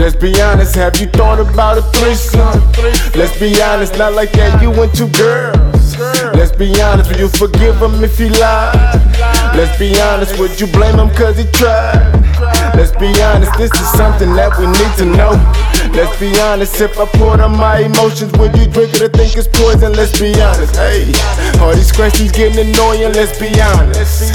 Let's be honest, have you thought about a threesome? Let's be honest, not like that, you and two girls. Let's be honest, will you forgive him if he lied? Let's be honest, would you blame him cause he tried? Let's be honest, this is something that we need to know. Let's be honest, if I poured on my emotions, would you drink it or think it's poison? Let's be honest, hey. All these questions getting annoying, let's be honest.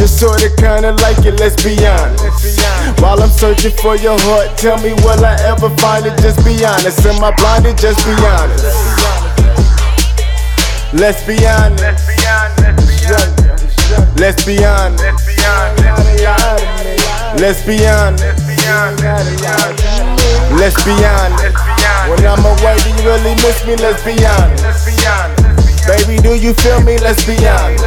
You're sorta kinda like it, let's be honest. While I'm searching for your heart, tell me, will I ever find it? Just be honest. Am I blinded? Just be honest. Let's be honest. Let's be honest, let's be honest. Let's be honest. Let's be honest. When I'm away, do you really miss me? Let's be honest. Let's be honest. Baby, do you feel me? Let's be honest.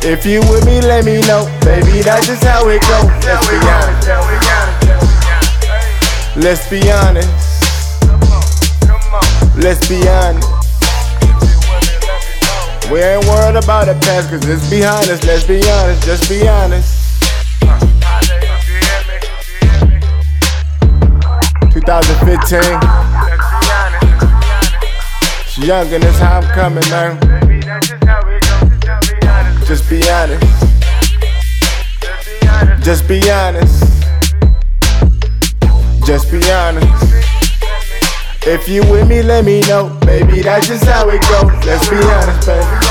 If you with me, let me know. Baby, that's just how it goes. Let's be honest. Let's be honest. Let's be honest. We ain't worried about the past, cause it's behind us. Let's be honest. Just be honest. 2015. It's young and it's how I'm coming, man. Just be honest. Just be honest. Just be honest. If you with me, let me know. Baby, that's just how it goes. Let's be honest, baby.